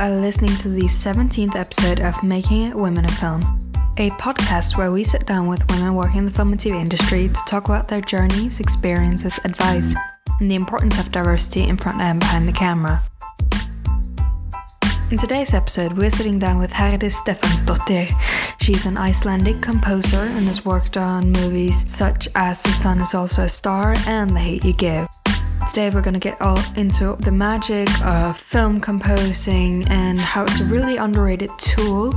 are listening to the 17th episode of Making It Women in Film, a podcast where we sit down with women working in the film and TV industry to talk about their journeys, experiences, advice, and the importance of diversity in front and behind the camera. In today's episode, we're sitting down with Herdis Stefansdottir. She's an Icelandic composer and has worked on movies such as The Sun is Also a Star and The Hate You Give. Today we're going to get all into the magic of film composing and how it's a really underrated tool,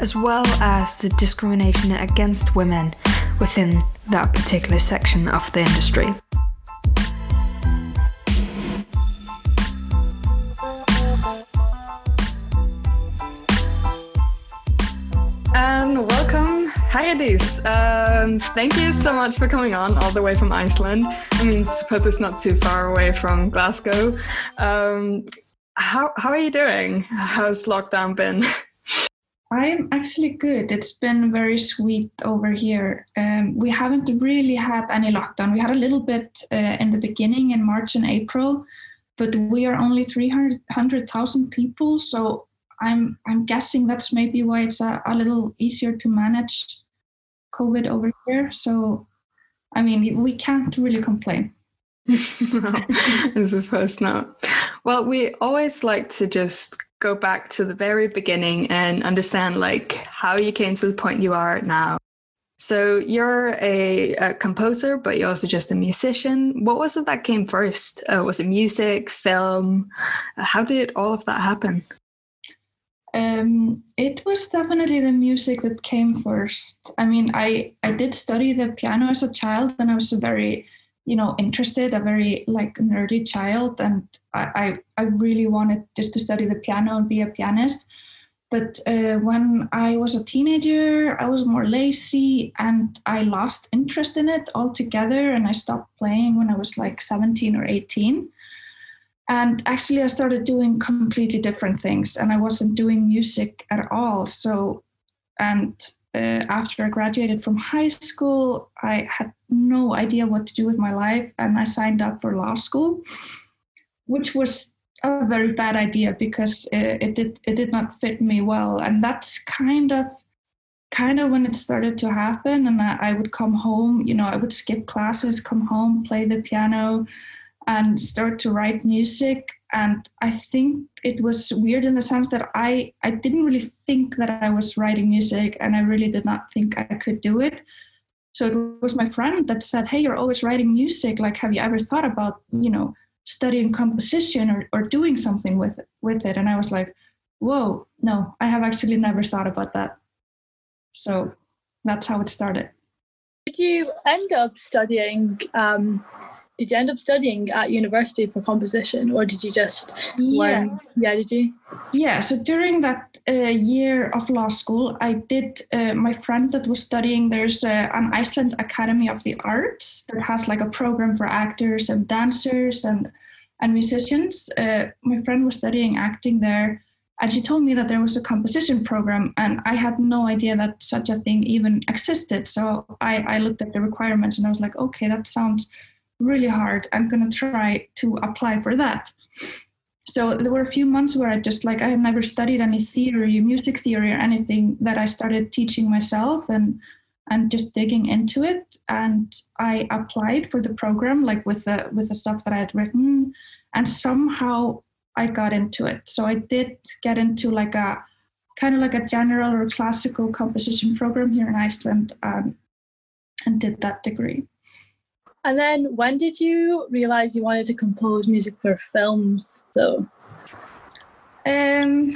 as well as the discrimination against women within that particular section of the industry. Hi, Herdis. Um, thank you so much for coming on all the way from Iceland. I mean, suppose it's not too far away from Glasgow. Um, how, how are you doing? How's lockdown been? I'm actually good. It's been very sweet over here. Um, we haven't really had any lockdown. We had a little bit uh, in the beginning in March and April, but we are only 300,000 people. So I'm I'm guessing that's maybe why it's a, a little easier to manage COVID over here. So, I mean, we can't really complain. no, I suppose not. Well, we always like to just go back to the very beginning and understand like how you came to the point you are now. So you're a, a composer, but you're also just a musician. What was it that came first? Uh, was it music, film? Uh, how did all of that happen? Um, it was definitely the music that came first. I mean, I I did study the piano as a child, and I was a very, you know, interested, a very like nerdy child, and I I, I really wanted just to study the piano and be a pianist. But uh, when I was a teenager, I was more lazy and I lost interest in it altogether. And I stopped playing when I was like 17 or 18 and actually i started doing completely different things and i wasn't doing music at all. So and uh, after i graduated from high school i had no idea what to do with my life and i signed up for law school which was a very bad idea because it, it did it did not fit me well. And that's kind of kind of when it started to happen and I, I would come home you know i would skip classes come home play the piano and start to write music. And i think it was weird in the sense that i i didn't really think that i was writing music and i really did not think i could do it. So it was my friend that said hey you're always writing music. Like have you ever thought about you know studying composition or, or doing something with it, with it? And i was like whoa no i have actually never thought about that. So that's how it started. Did you end up studying um, did you end up studying at university for composition or did you just yeah. learn? Yeah did you? Yeah so during that uh, year of law school i did uh, my friend that was studying there's uh, an iceland academy of the arts that has like a program for actors and dancers and and musicians. Uh, my friend was studying acting there and she told me that there was a composition program and i had no idea that such a thing even existed. So i, I looked at the requirements and i was like okay that sounds really hard. I'm going to try to apply for that. So there were a few months where I just like I had never studied any theory, music theory or anything that I started teaching myself and and just digging into it and I applied for the program like with the with the stuff that I had written and somehow I got into it. So I did get into like a kind of like a general or classical composition program here in Iceland um, and did that degree. And then when did you realize you wanted to compose music for films though? Um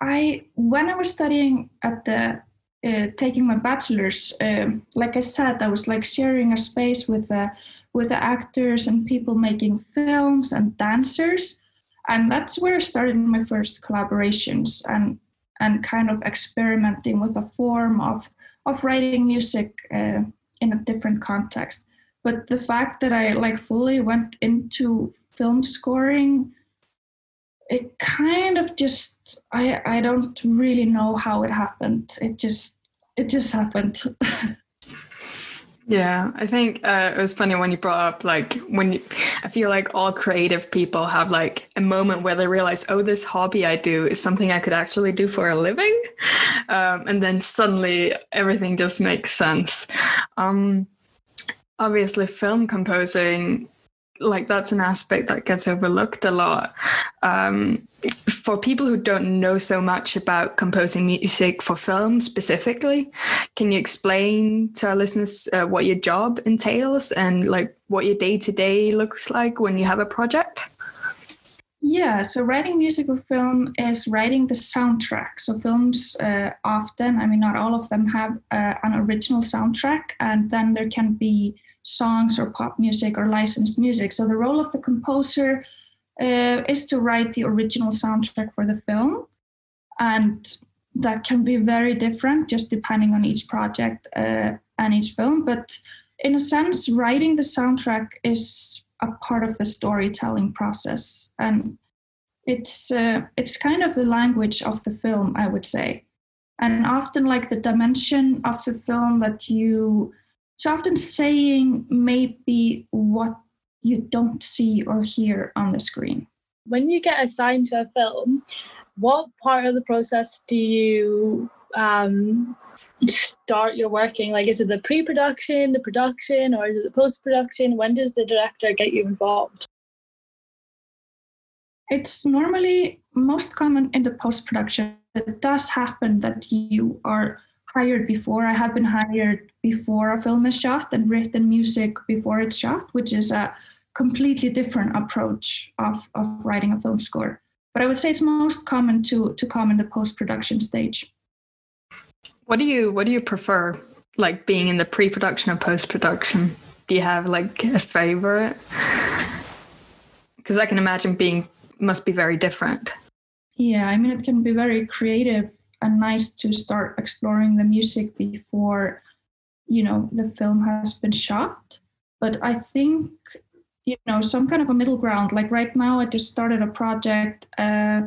I when I was studying at the uh, taking my bachelor's, um, like I said, I was like sharing a space with the with the actors and people making films and dancers, and that's where I started my first collaborations and and kind of experimenting with a form of of writing music uh, in a different context but the fact that I like fully went into film scoring, it kind of just I I don't really know how it happened. It just it just happened. Yeah, I think uh, it was funny when you brought up like when you, I feel like all creative people have like a moment where they realize, oh, this hobby I do is something I could actually do for a living, um, and then suddenly everything just makes sense. Um, obviously, film composing like that's an aspect that gets overlooked a lot. Um, for people who don't know so much about composing music for film specifically, can you explain to our listeners uh, what your job entails and like what your day to day looks like when you have a project? Yeah, so writing music for film is writing the soundtrack. So films uh, often, I mean, not all of them have uh, an original soundtrack, and then there can be songs or pop music or licensed music. So the role of the composer uh, is to write the original soundtrack for the film. And that can be very different just depending on each project uh, and each film. But in a sense, writing the soundtrack is a part of the storytelling process. And it's uh, it's kind of the language of the film, I would say. And often, like the dimension of the film that you so often saying maybe what you don't see or hear on the screen. When you get assigned to a film, what part of the process do you um, start your working? Like, is it the pre production, the production, or is it the post production? When does the director get you involved? It's normally most common in the post production. It does happen that you are hired before. I have been hired before a film is shot and written music before it's shot, which is a completely different approach of, of writing a film score. But I would say it's most common to to come in the post production stage. What do you what do you prefer? Like being in the pre production or post production? Do you have like a favorite? Because I can imagine being must be very different. Yeah, I mean it can be very creative nice to start exploring the music before you know the film has been shot. But i think you know some kind of a middle ground. Like right now i just started a project uh,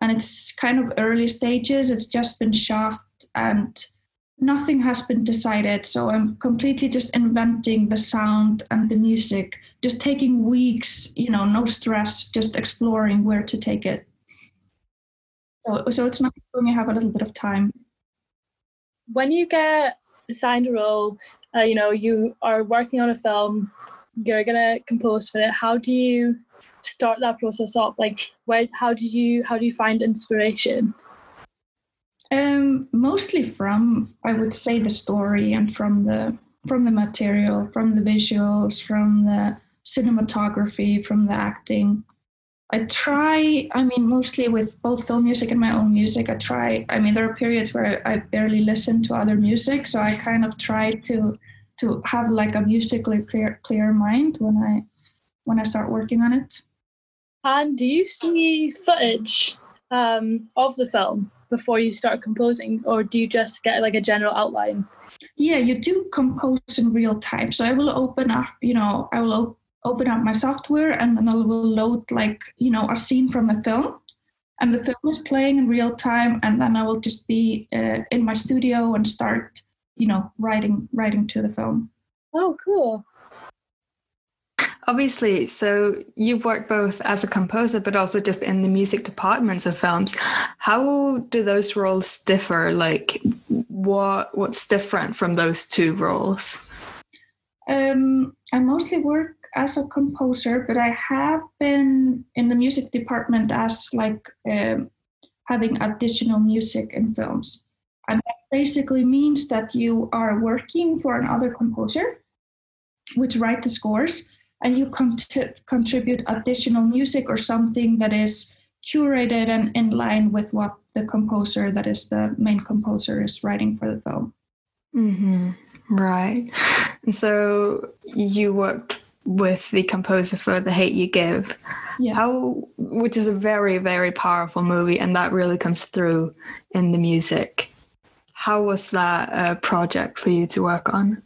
and it's kind of early stages. It's just been shot and nothing has been decided. So i'm completely just inventing the sound and the music. Just taking weeks you know no stress just exploring where to take it so, so it's nice when you have a little bit of time. When you get assigned a role, uh, you know, you are working on a film, you're gonna compose for it. How do you start that process off? Like, where? How did you? How do you find inspiration? Um, mostly from I would say the story and from the from the material, from the visuals, from the cinematography, from the acting. I try, I mean, mostly with both film music and my own music, I try, I mean, there are periods where I barely listen to other music. So I kind of try to to have like a musically clear clear mind when I when I start working on it. And do you see footage um, of the film before you start composing, or do you just get like a general outline? Yeah, you do compose in real time. So I will open up, you know, I will open up my software and then I will load like, you know, a scene from the film. And the film is playing in real time, and then I will just be uh, in my studio and start, you know, writing writing to the film. Oh, cool obviously so you've worked both as a composer but also just in the music departments of films how do those roles differ like what what's different from those two roles um, i mostly work as a composer, but I have been in the music department as like um, having additional music in films. And that basically means that you are working for another composer, which write the scores, and you contribute additional music or something that is curated and in line with what the composer, that is the main composer, is writing for the film. Mm-hmm. Right. And so you worked with the composer for The Hate You Give. Yeah. How which is a very, very powerful movie and that really comes through in the music. How was that uh, project for you to work on?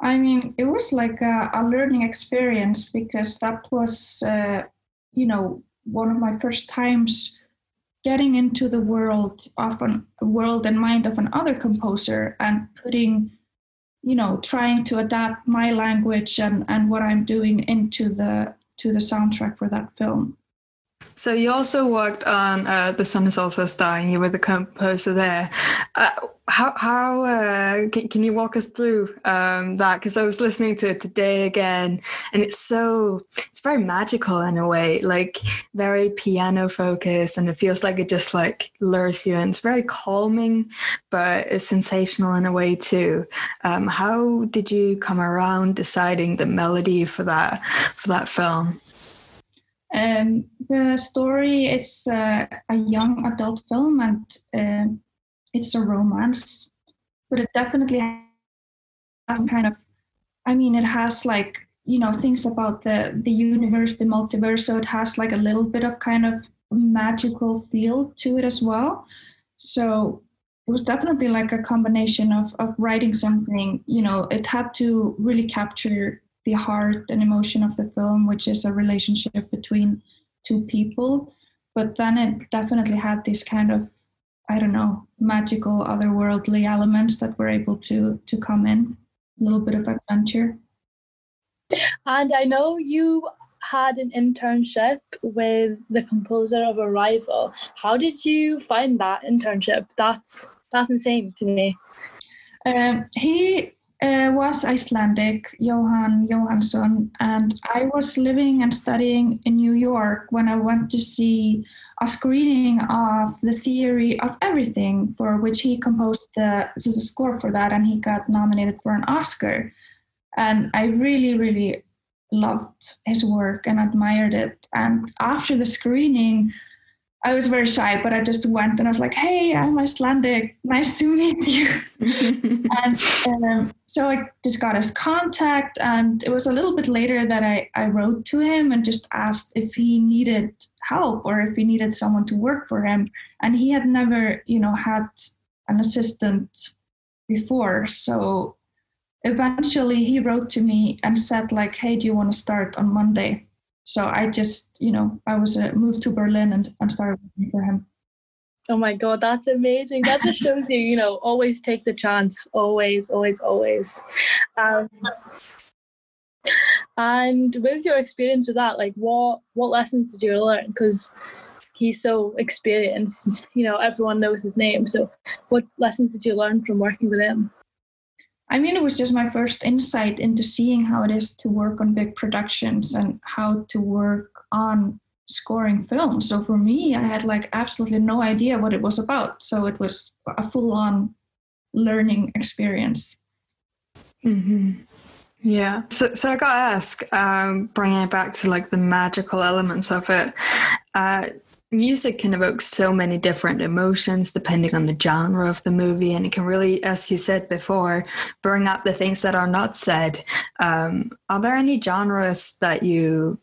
I mean, it was like a, a learning experience because that was, uh, you know, one of my first times getting into the world of an world and mind of another composer and putting you know trying to adapt my language and and what i'm doing into the to the soundtrack for that film so you also worked on uh, "The Sun Is Also a Star," and you were the composer there. Uh, how how uh, can, can you walk us through um, that? Because I was listening to it today again, and it's so it's very magical in a way, like very piano focused, and it feels like it just like lures you and It's very calming, but it's sensational in a way too. Um, how did you come around deciding the melody for that for that film? Um, the story it's uh, a young adult film and uh, it's a romance, but it definitely has kind of. I mean, it has like you know things about the the universe, the multiverse. So it has like a little bit of kind of magical feel to it as well. So it was definitely like a combination of of writing something. You know, it had to really capture the heart and emotion of the film, which is a relationship between two people. But then it definitely had this kind of, I don't know, magical, otherworldly elements that were able to to come in, a little bit of adventure. And I know you had an internship with the composer of Arrival. How did you find that internship? That's that's insane to me. Um, he uh, was Icelandic, Jóhann Jóhannsson, and I was living and studying in New York when I went to see a screening of the theory of everything, for which he composed the, the score for that, and he got nominated for an Oscar. And I really, really loved his work and admired it. And after the screening, I was very shy, but I just went and I was like, "Hey, I'm Icelandic. Nice to meet you." and um, so I just got his contact, and it was a little bit later that I I wrote to him and just asked if he needed help or if he needed someone to work for him, and he had never, you know, had an assistant before, so eventually he wrote to me and said like, "Hey, do you want to start on Monday?" So I just, you know, I was uh, moved to Berlin and, and started working for him. Oh my God, that's amazing. That just shows you, you know, always take the chance. Always, always, always. Um, and with your experience with that, like what what lessons did you learn? Because he's so experienced, you know, everyone knows his name. So what lessons did you learn from working with him? I mean, it was just my first insight into seeing how it is to work on big productions and how to work on scoring films. So for me, I had like absolutely no idea what it was about. So it was a full on learning experience. Mm-hmm. Yeah. So, so I got to ask, um, bringing it back to like the magical elements of it. Uh, music can evoke so many different emotions depending on the genre of the movie and it can really as you said before bring up the things that are not said. Um, are there any genres that you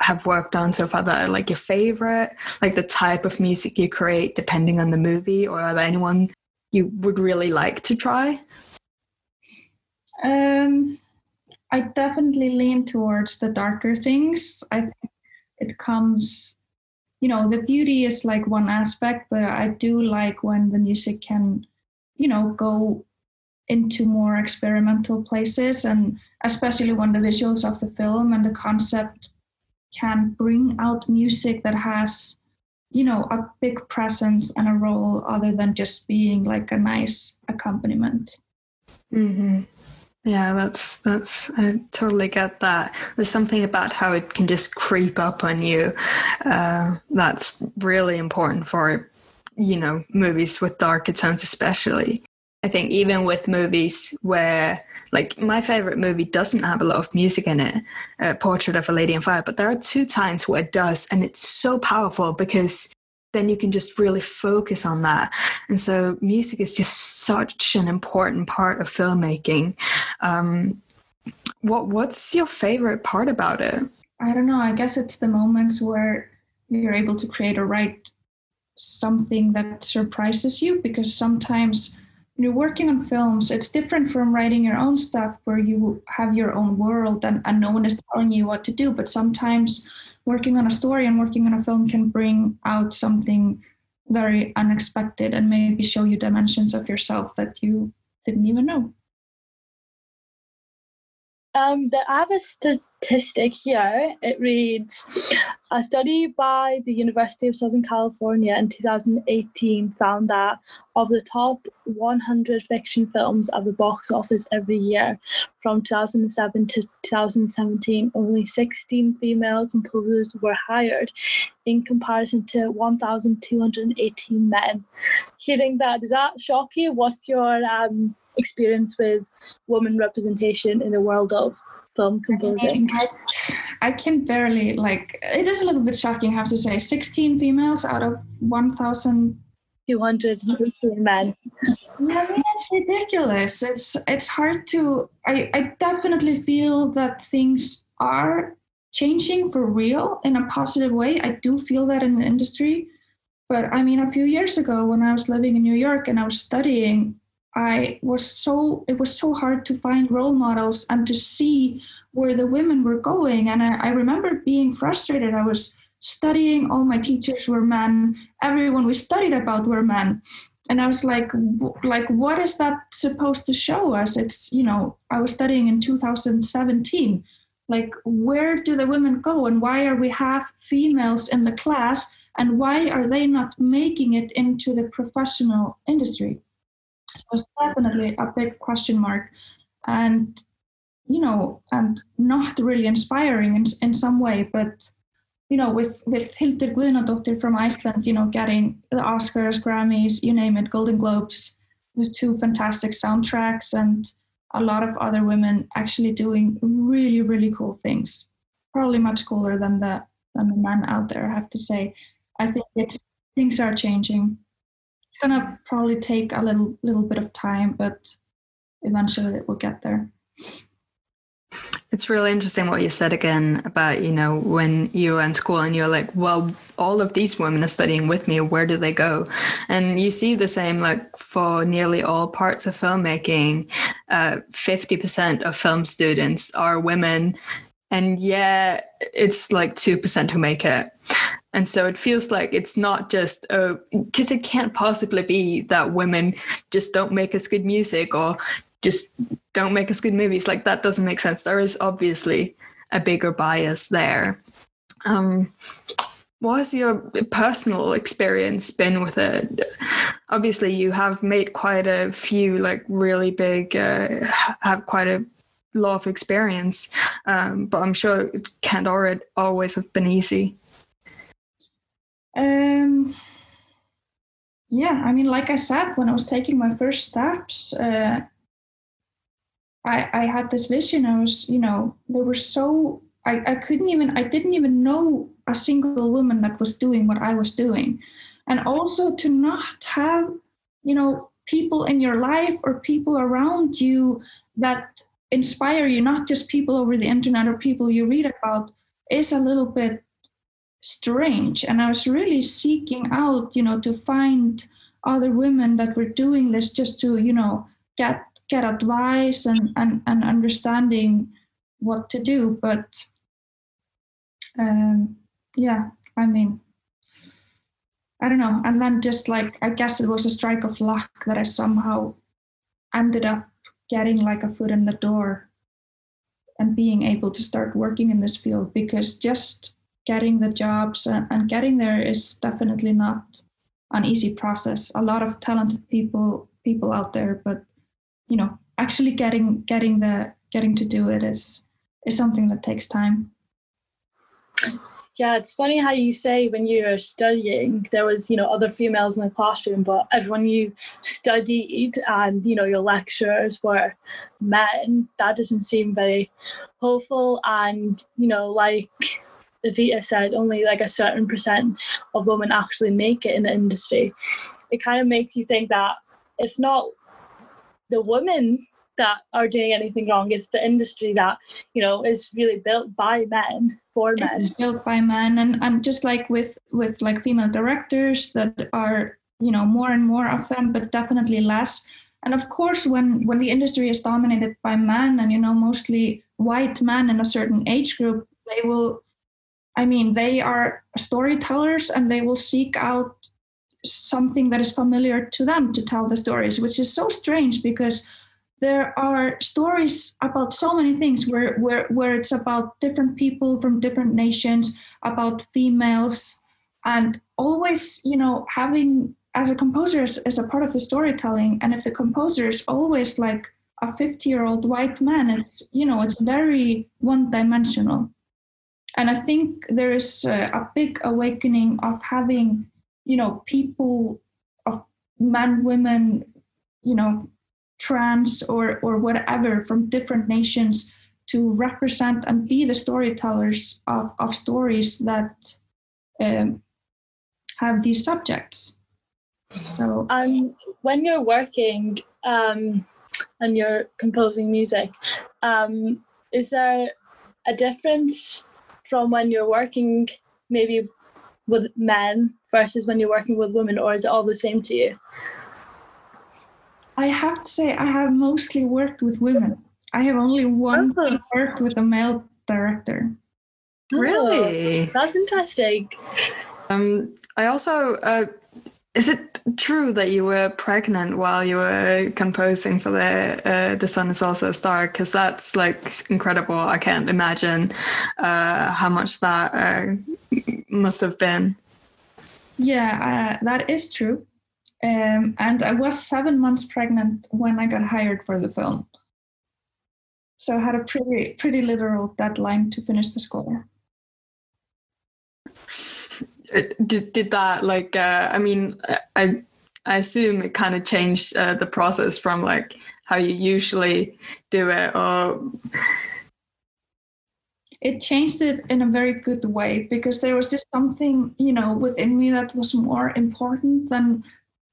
have worked on so far that are like your favorite? Like the type of music you create depending on the movie or are there anyone you would really like to try? Um i definitely lean towards the darker things. I think it comes you know the beauty is like one aspect but i do like when the music can you know go into more experimental places and especially when the visuals of the film and the concept can bring out music that has you know a big presence and a role other than just being like a nice accompaniment mm-hmm. Yeah, that's that's I totally get that. There's something about how it can just creep up on you. Uh, that's really important for you know movies with darker tones, especially. I think even with movies where, like, my favorite movie doesn't have a lot of music in it, uh, Portrait of a Lady on Fire, but there are two times where it does, and it's so powerful because then you can just really focus on that. And so music is just such an important part of filmmaking. Um, what what's your favorite part about it? I don't know. I guess it's the moments where you're able to create or write something that surprises you because sometimes when you're working on films, it's different from writing your own stuff where you have your own world and, and no one is telling you what to do. But sometimes working on a story and working on a film can bring out something very unexpected and maybe show you dimensions of yourself that you didn't even know. Um, the other st- statistic here. It reads A study by the University of Southern California in 2018 found that of the top 100 fiction films at the box office every year from 2007 to 2017, only 16 female composers were hired in comparison to 1,218 men. Hearing that, does that shock you? What's your um, experience with woman representation in the world of film composing? I, I can barely like it is a little bit shocking, I have to say. 16 females out of 1,000 218 men. Yeah, I mean it's ridiculous. It's it's hard to I, I definitely feel that things are changing for real in a positive way. I do feel that in the industry. But I mean a few years ago when I was living in New York and I was studying I was so it was so hard to find role models and to see where the women were going. And I, I remember being frustrated. I was studying, all my teachers were men, everyone we studied about were men. And I was like, like, what is that supposed to show us? It's, you know, I was studying in 2017. Like, where do the women go and why are we half females in the class and why are they not making it into the professional industry? It's definitely a big question mark, and you know, and not really inspiring in in some way. But you know, with with Hildur Guðnadóttir from Iceland, you know, getting the Oscars, Grammys, you name it, Golden Globes, the two fantastic soundtracks, and a lot of other women actually doing really really cool things. Probably much cooler than the than the men out there. I have to say. I think it's things are changing gonna probably take a little little bit of time, but eventually it will get there. It's really interesting what you said again about, you know, when you were in school and you're like, well, all of these women are studying with me, where do they go? And you see the same, like, for nearly all parts of filmmaking, uh, 50% of film students are women. And yeah, it's like 2% who make it. And so it feels like it's not just because it can't possibly be that women just don't make as good music or just don't make as good movies. Like that doesn't make sense. There is obviously a bigger bias there. Um, what has your personal experience been with it? Obviously, you have made quite a few, like really big, uh, have quite a lot of experience, um, but I'm sure it can't always have been easy. Yeah, I mean, like I said, when I was taking my first steps, uh, I, I had this vision. I was, you know, they were so, I, I couldn't even, I didn't even know a single woman that was doing what I was doing. And also to not have, you know, people in your life or people around you that inspire you, not just people over the internet or people you read about, is a little bit strange. And i was really seeking out you know to find other women that were doing this just to you know get get advice and and, and understanding what to do. But um yeah i mean i don't know. And then just like i guess it was a strike of luck that i somehow ended up getting like a foot in the door and being able to start working in this field because just getting the jobs and, getting there is definitely not an easy process. A lot of talented people people out there, but you know, actually getting getting the getting to do it is is something that takes time. Yeah, it's funny how you say when you were studying there was, you know, other females in the classroom, but everyone you studied and, you know, your lecturers were men, that doesn't seem very hopeful and, you know, like Vita said, only like a certain percent of women actually make it in the industry. It kind of makes you think that it's not the women that are doing anything wrong. It's the industry that, you know, is really built by men for men. It's built by men and, and just like with with like female directors that are, you know, more and more of them, but definitely less. And of course when when the industry is dominated by men and you know mostly white men in a certain age group, they will I mean, they are storytellers and they will seek out something that is familiar to them to tell the stories, which is so strange because there are stories about so many things where where where it's about different people from different nations about females and always you know having as a composer is, is a part of the storytelling. And if the composer is always like a 50 year old white man it's you know it's very one dimensional and i think there is a, a big awakening of having you know people of men women you know trans or or whatever from different nations to represent and be the storytellers of, of stories that um, have these subjects. So um, when you're working um, and you're composing music um, is there a difference from when you're working maybe with men versus when you're working with women or is it all the same to you I have to say, I have mostly worked with women. I have only one Oh. worked with a male director. Really? Oh, that's interesting Um, I also, uh, is it true that you were pregnant while you were composing for the uh, The Sun Is Also a Star? Because that's like incredible. I can't imagine uh, how much that uh, must have been. Yeah, uh, that is true. Um, and I was seven months pregnant when I got hired for the film. So I had a pretty pretty literal deadline to finish the score. It- Did, did that like? Uh, I mean, I I assume it kind of changed uh, the process from like how you usually do it, or it changed it in a very good way because there was just something you know within me that was more important than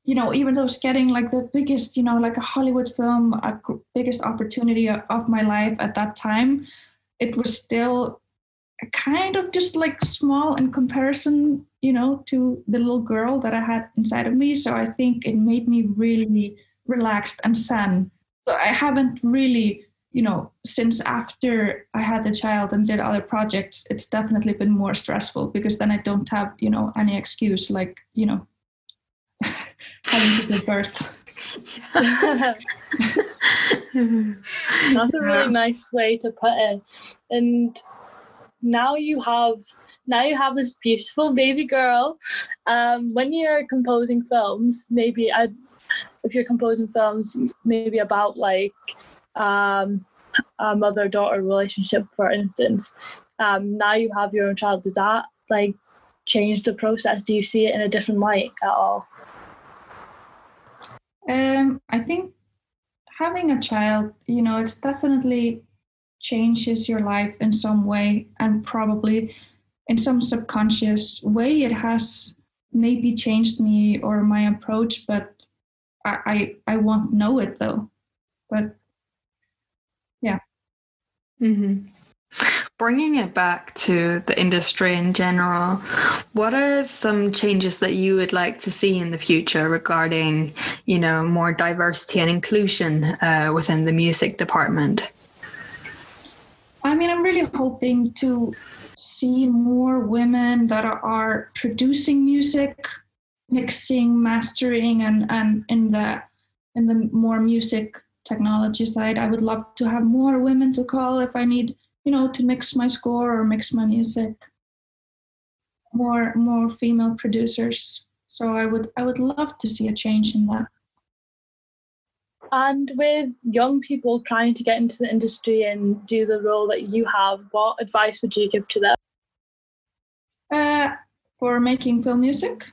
you know even though it's getting like the biggest you know like a hollywood film a biggest opportunity of my life at that time it was still kind of just like small in comparison you know to the little girl that i had inside of me so i think it made me really relaxed and zen so i haven't really you know, since after I had the child and did other projects, it's definitely been more stressful because then I don't have, you know, any excuse like, you know, having to give birth. That's a really nice way to put it. And now you have now you have this beautiful baby girl. Um, when you're composing films, maybe I, if you're composing films, maybe about like um, a mother-daughter relationship, for instance. Um, now you have your own child. Does that like change the process? Do you see it in a different light at all? Um, I think having a child, you know, it's definitely changes your life in some way and probably in some subconscious way it has maybe changed me or my approach, but I I, I won't know it though. But hmm Bringing it back to the industry in general, what are some changes that you would like to see in the future regarding, you know, more diversity and inclusion uh, within the music department? I mean, I'm really hoping to see more women that are, are producing music, mixing, mastering, and and in the in the more music technology side. I would love to have more women to call if I need, you know, to mix my score or mix my music. More more female producers. So I would I would love to see a change in that. And with young people trying to get into the industry and do the role that you have, what advice would you give to them? Uh, for making film music,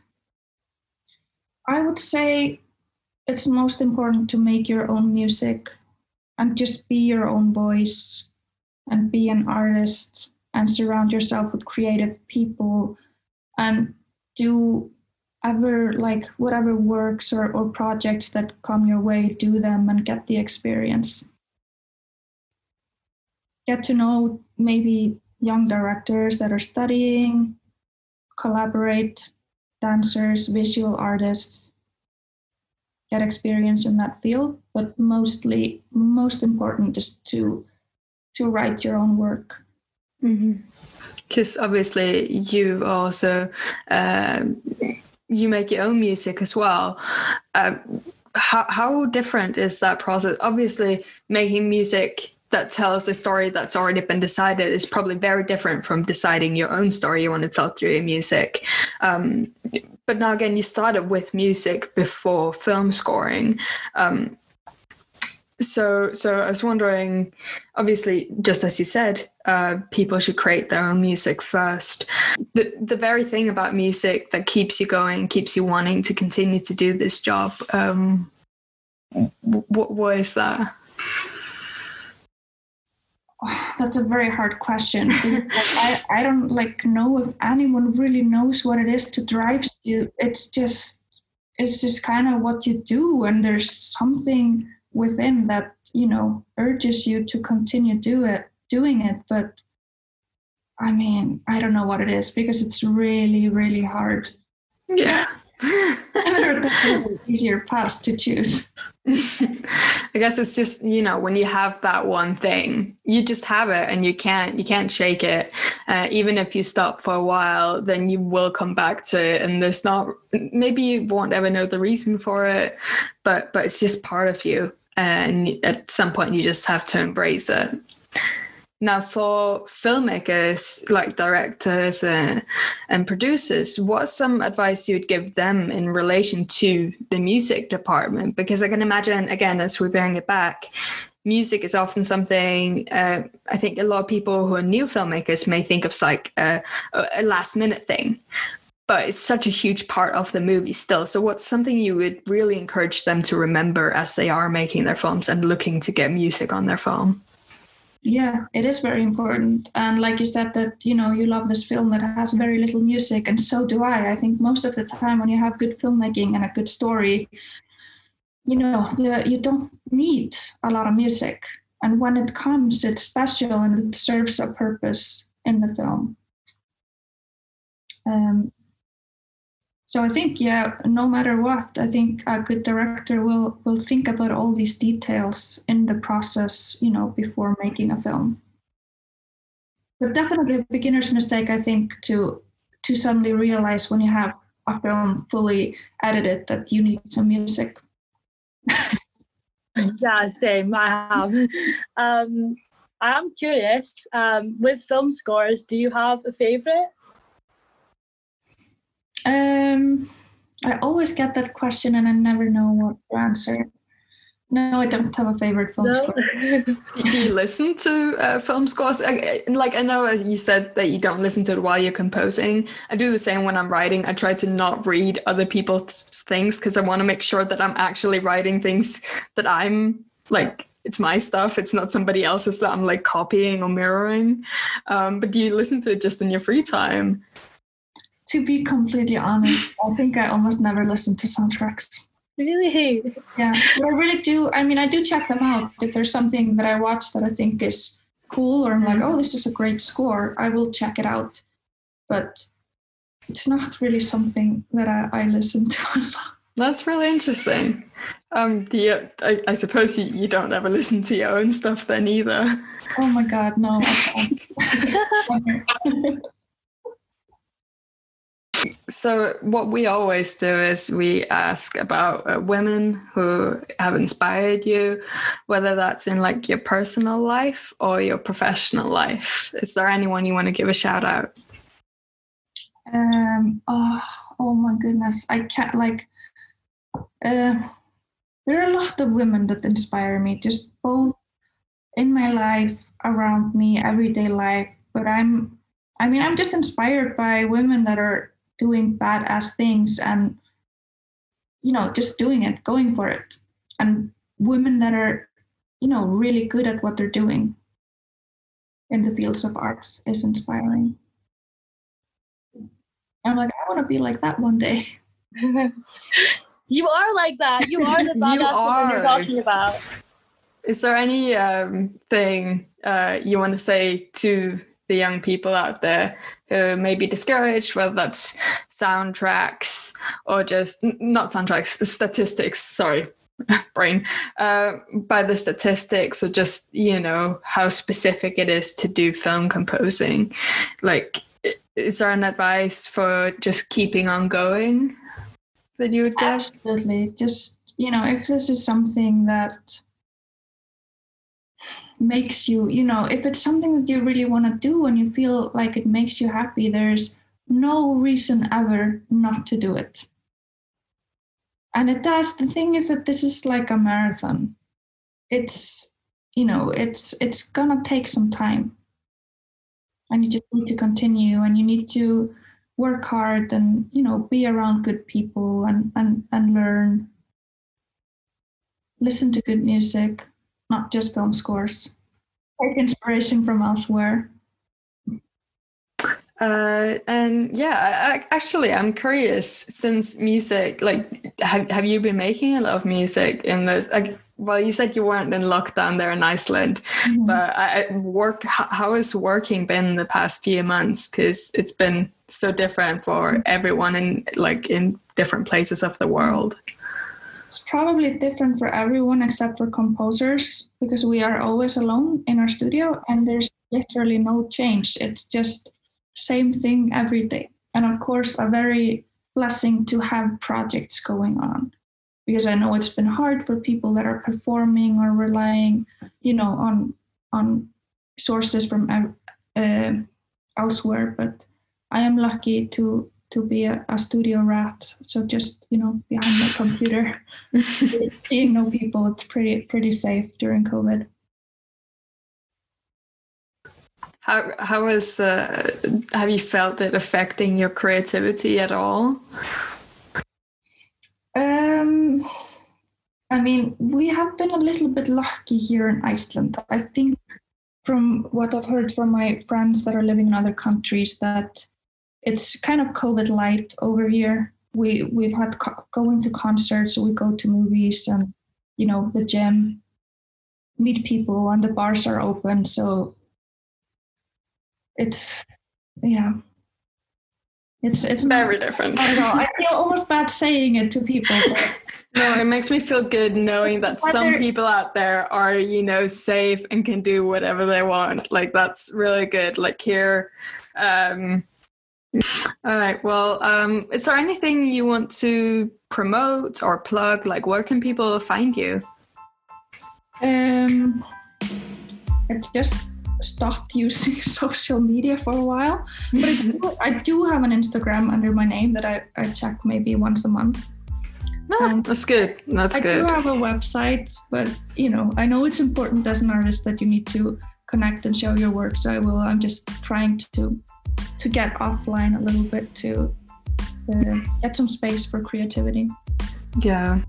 I would say it's most important to make your own music and just be your own voice and be an artist and surround yourself with creative people and do ever like whatever works or, or projects that come your way do them and get the experience. Get to know maybe young directors that are studying collaborate dancers visual artists get experience in that field but mostly most important is to to write your own work. Because obviously you also uh, you make your own music as well. Uh, how how different is that process? Obviously, making music that tells a story that's already been decided is probably very different from deciding your own story you want to tell through your music. Um, but now again, you started with music before film scoring. Um, so, so I was wondering. Obviously, just as you said, uh, people should create their own music first. The the very thing about music that keeps you going, keeps you wanting to continue to do this job. Um, what what is that? that's a very hard question. I, I don't like know if anyone really knows what it is to drive you. It's just it's just kind of what you do, and there's something within that you know urges you to continue do it doing it. But I mean, I don't know what it is because it's really really hard. Yeah. there are definitely easier paths to choose. I guess it's just you know when you have that one thing, you just have it, and you can't you can't shake it. Uh, even if you stop for a while, then you will come back to it, and there's not maybe you won't ever know the reason for it, but but it's just part of you, and at some point you just have to embrace it. Now, for filmmakers like directors and, and producers, what's some advice you'd give them in relation to the music department? Because I can imagine, again, as we bring it back, music is often something uh, I think a lot of people who are new filmmakers may think of like a, a last minute thing. But it's such a huge part of the movie still. So, what's something you would really encourage them to remember as they are making their films and looking to get music on their film? yeah it is very important and like you said that you know you love this film that has very little music and so do i i think most of the time when you have good filmmaking and a good story you know the, you don't need a lot of music and when it comes it's special and it serves a purpose in the film um, so I think, yeah, no matter what, I think a good director will will think about all these details in the process, you know, before making a film. But definitely a beginner's mistake, I think, to to suddenly realize when you have a film fully edited that you need some music. yeah, same. I have. Um, I'm curious. Um, with film scores, do you have a favorite? Um, I always get that question and I never know what to answer. No, I don't have a favorite film no. score. Do you listen to uh, film scores? I, like I know you said that you don't listen to it while you're composing. I do the same when I'm writing. I try to not read other people's things because I want to make sure that I'm actually writing things that I'm like it's my stuff. It's not somebody else's that I'm like copying or mirroring. Um, but do you listen to it just in your free time? To be completely honest, I think I almost never listen to soundtracks. Really? Yeah, but I really do. I mean, I do check them out. If there's something that I watch that I think is cool, or I'm like, oh, this is a great score, I will check it out. But it's not really something that I, I listen to a lot. That's really interesting. Um, do you, I, I suppose you, you don't ever listen to your own stuff then either. Oh my god, no, I don't. So, what we always do is we ask about uh, women who have inspired you, whether that's in like your personal life or your professional life. Is there anyone you want to give a shout out? Um. Oh. Oh my goodness. I can't like. Uh, there are a lot of women that inspire me, just both in my life, around me, everyday life. But I'm. I mean, I'm just inspired by women that are doing badass things and you know just doing it going for it. And women that are you know really good at what they're doing in the fields of arts is inspiring. I'm like i want to be like that one day. You are like that. You are the badass you are. you're talking about. Is there any um, thing uh, you want to say to the young people out there who may be discouraged, whether that's soundtracks or just not soundtracks, statistics, sorry, brain, uh, by the statistics or just, you know, how specific it is to do film composing. Like, is there an advice for just keeping on going that you would give? Absolutely. Just, you know, if this is something that makes you, you know, if it's something that you really want to do and you feel like it makes you happy, there's no reason ever not to do it. And it does. The thing is that this is like a marathon. It's, you know, it's it's gonna take some time. And you just need to continue and you need to work hard and, you know, be around good people and and, and learn. Listen to good music, not just film scores. Take inspiration from elsewhere. Uh, and yeah, I, actually, I'm curious since music, like, have, have you been making a lot of music in this? Like, well, you said you weren't in lockdown there in Iceland, mm-hmm. but I, work. How, how has working been the past few months? Because it's been so different for mm-hmm. everyone in like in different places of the world. It's probably different for everyone except for composers because we are always alone in our studio and there's literally no change. It's just same thing every day. And of course, a very blessing to have projects going on because I know it's been hard for people that are performing or relying, you know, on on sources from uh, elsewhere. But I am lucky to to be a, a, studio rat. So just you know behind the computer, seeing no people, it's pretty pretty safe during COVID. How how is uh, have you felt it affecting your creativity at all? Um, I mean, we have been a little bit lucky here in Iceland. I think from what I've heard from my friends that are living in other countries that it's kind of COVID light over here. We we've had co- going to concerts, we go to movies, and you know the gym, meet people, and the bars are open. So it's yeah. It's it's very not, different I, know, I feel almost bad saying it to people no it makes me feel good knowing that some people out there are you know safe and can do whatever they want. Like that's really good. Like here um all right well um is there anything you want to promote or plug like where can people find you um it's just stopped using social media for a while. But I do, I do have an Instagram under my name that I, I check maybe once a month. No, and that's good. That's I good. I do have a website, but you know, I know it's important as an artist that you need to connect and show your work. So I will. I'm just trying to to get offline a little bit to uh, get some space for creativity. Yeah.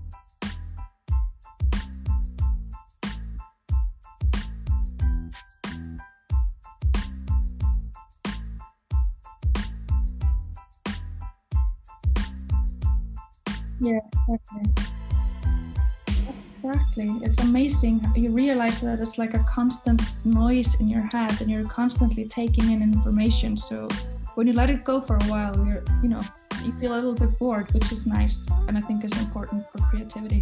Yeah, exactly. Exactly. It's amazing. You realize that it's like a constant noise in your head and you're constantly taking in information. So when you let it go for a while, you're, you know, you feel a little bit bored, which is nice. And I think is important for creativity.